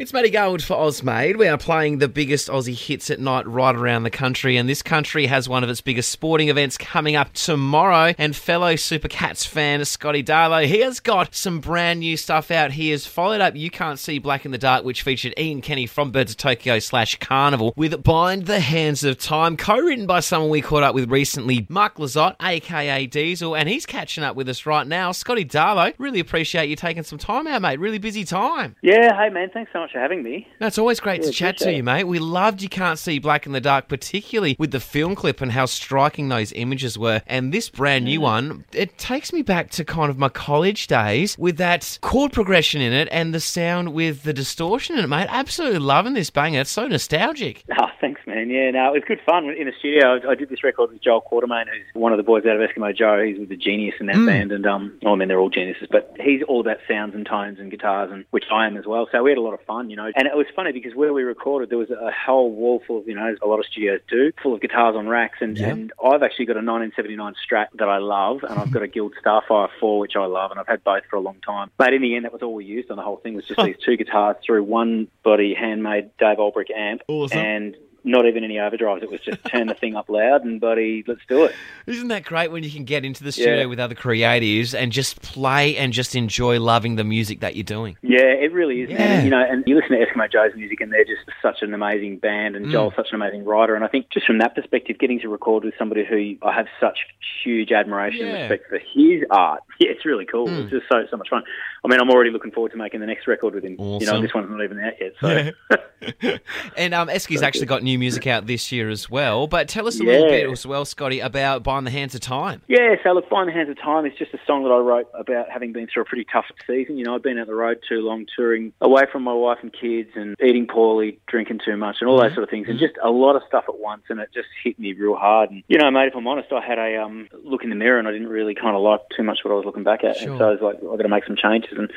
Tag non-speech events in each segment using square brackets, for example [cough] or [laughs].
It's Matty Garwood for Ozmade. We are playing the biggest Aussie hits at night right around the country, and this country has one of its biggest sporting events coming up tomorrow. And fellow Super Cats fan Scotty Darlow, he has got some brand new stuff out. He has followed up You Can't See Black in the Dark, which featured Ian Kenny from Birds of Tokyo slash Karnivool, with Bind the Hands of Time, co-written by someone we caught up with recently, Mark Lizotte, aka Diesel, and he's catching up with us right now. Scotty Darlow, really appreciate you taking some time out, mate. Really busy time. Yeah, hey man, thanks so much for having me. That's always great Yeah, to chat to you, mate. We loved You Can't See Black in the Dark, particularly with the film clip and how striking those images were. And this brand new one, it takes me back to kind of my college days with that chord progression in it and the sound with the distortion in it, mate. Absolutely loving this banger. It's so nostalgic. [laughs] Oh, thanks man. Yeah, no, it was good fun in the studio. I, I did this record with Joel Quartermain, who's one of the boys out of Eskimo Joe. He's with the genius in that band, and um, well, I mean they're all geniuses, but he's all about sounds and tones and guitars, and which I am as well. So we had a lot of fun, you know. And it was funny because where we recorded, there was a whole wall full of, you know, as a lot of studios do, full of guitars on racks, and, Yeah. and I've actually got a 1979 Strat that I love, and I've got a Guild Starfire 4 which I love, and I've had both for a long time. But in the end, that was all we used on the whole thing was just these two guitars through one body handmade Dave Olbrich amp, Awesome. and not even any overdrives. It was just turn the thing up loud and buddy, let's do it. Isn't that great when you can get into the studio Yeah. with other creatives and just play and just enjoy loving the music that you're doing? Yeah, it really is, Yeah. man. You know, and you listen to Eskimo Joe's music, and they're just such an amazing band, and Mm. Joel's such an amazing writer. And I think just from that perspective, getting to record with somebody who I have such huge admiration and respect for his art, [laughs] yeah, it's really cool. Mm. It's just so so much fun. I mean, I'm already looking forward to making the next record with him. You know, this one's not even out yet, so. [laughs] [laughs] and um, Esky's So actually got new music out this year as well. But tell us a little bit as well, Scotty, about Bind the Hands of Time. Yeah, so look, Bind the Hands of Time is just a song that I wrote about having been through a pretty tough season. You know, I'd been out the road too long, touring away from my wife and kids, and eating poorly, drinking too much, and all those sort of things, and just a lot of stuff at once, and it just hit me real hard. And you know, mate, if I'm honest, I had a um, look in the mirror, and I didn't really kind of like too much what I was looking back at, Sure. and so I was like, I've got to make some changes, and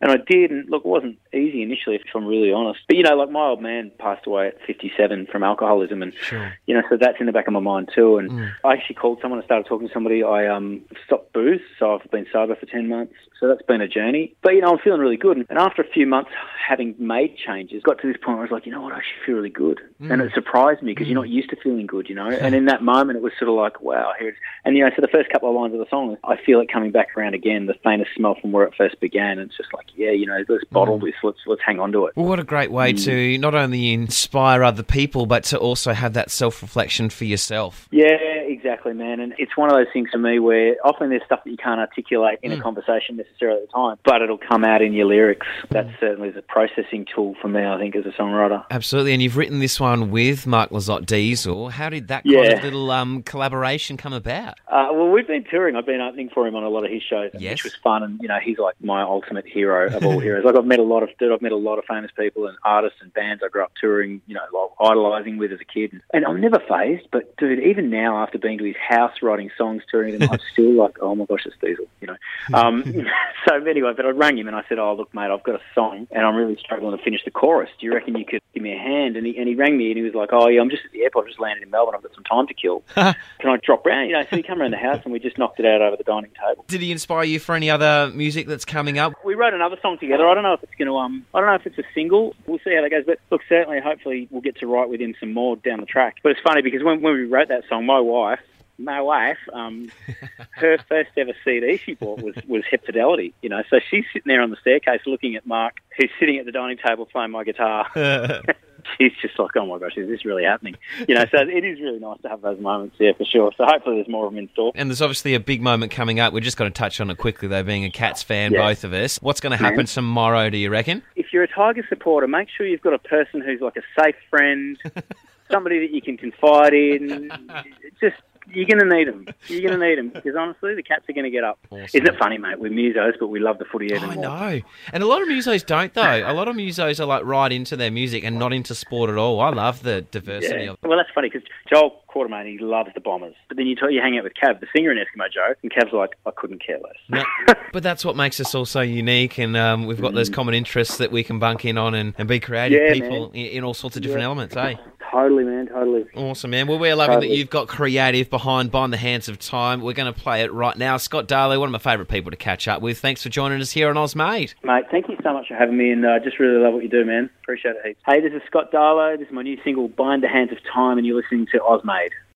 and I did, and look, it wasn't easy initially, if I'm really honest. But you know, like my old man passed away at 57 from alcoholism, and Sure. you know, so that's in the back of my mind too. And Mm. I actually called someone and started talking to somebody. I um stopped booze, so I've been sober for ten months. So that's been a journey. But you know, I'm feeling really good. And after a few months having made changes, got to this point where I was like, you know what, I actually feel really good. Mm. And it surprised me because you're mm. not used to feeling good, you know. and in that moment, it was sort of like, wow, here it is. And you know, so the first couple of lines of the song, I feel it coming back around again. The faintest smell from where it first began. And it's just like, yeah, you know, let's mm. bottle this. Let's let's hang on to it. Well, what a great way Mm. to not only inspire other people, but to also have that self reflection for yourself. Yeah, exactly, man. And it's one of those things for me where often there's stuff that you can't articulate in a conversation necessarily at the time, but it'll come out in your lyrics. That certainly is a processing tool for me, I think, as a songwriter. Absolutely. And you've written this one with Mark Lizotte Diesel. How did that kind of little um, collaboration come about? Uh, well, we've been touring. I've been opening for him on a lot of his shows, Yes. which was fun. And you know, he's like my ultimate hero of all [laughs] heroes. Like I've met a lot of, dude, I've met a lot of famous people and artists and bands I grew up touring. You know, like idolizing with as a kid. And I'm never fazed. But dude, even now after being to his house writing songs, touring with him, [laughs] I'm still like, oh my gosh, it's Diesel. You know. [laughs] Um, [laughs] so anyway, but I rang him and I said, oh look, mate, I've got a song and I'm really struggling to finish the chorus. Do you reckon you could give me a hand? And he and he rang me and he was like, oh yeah, I'm just at the airport. I just landed in Melbourne. I've got some time to kill. [laughs] Can I drop round? You know, so he came around the house and we just knocked it out over the dining table. Did he inspire you for any other music that's coming up? We wrote another song together. I don't know if it's going to um, I don't know if it's a single. We'll see how that goes. But look, certainly, hopefully, we'll get to write with him some more down the track. But it's funny because when when we wrote that song, my wife. My wife, um, her [laughs] first ever CD she bought was was Hepfidelity, you know. So she's sitting there on the staircase looking at Mark, who's sitting at the dining table playing my guitar. [laughs] [laughs] she's just like, oh my gosh, is this really happening? You know, so it is really nice to have those moments, yeah, for sure. So hopefully there's more of them in store. And there's obviously a big moment coming up. We're just going to touch on it quickly, though, being a Cats fan, Yeah. both of us. What's going to happen Man. tomorrow, do you reckon? if you're a Tiger supporter, make sure you've got a person who's like a safe friend, somebody that you can confide in. Just you're going to need them. You're going to need them because honestly, the Cats are going to get up. Awesome. Isn't it funny, mate? We're musos, but we love the footy even I more. know. And a lot of musos don't, though. A lot of musos are like right into their music and not into sport at all. I love the diversity Yeah. of Well, that's funny because Joel Quartermain, he loves the Bombers. But then you, t- you hang out with Kav, the singer in Eskimo Joe, and Kav's like, I couldn't care less. No, [laughs] but that's what makes us all so unique, and um, we've got those common interests that we can bunk in on and, and be creative Yeah, people in, in all sorts of different Yeah. elements, eh? Totally, man, totally. Awesome, man. Well, we're loving Totally. that you've got creative behind Bind the Hands of Time. We're going to play it right now. Scott Darlow, one of my favourite people to catch up with. Thanks for joining us here on Oz Mate. Thank you so much for having me, and I uh, just really love what you do, man. Appreciate it heaps. Hey, this is Scott Darlow. This is my new single, Bind the Hands of Time, and you're listening to Ozmade.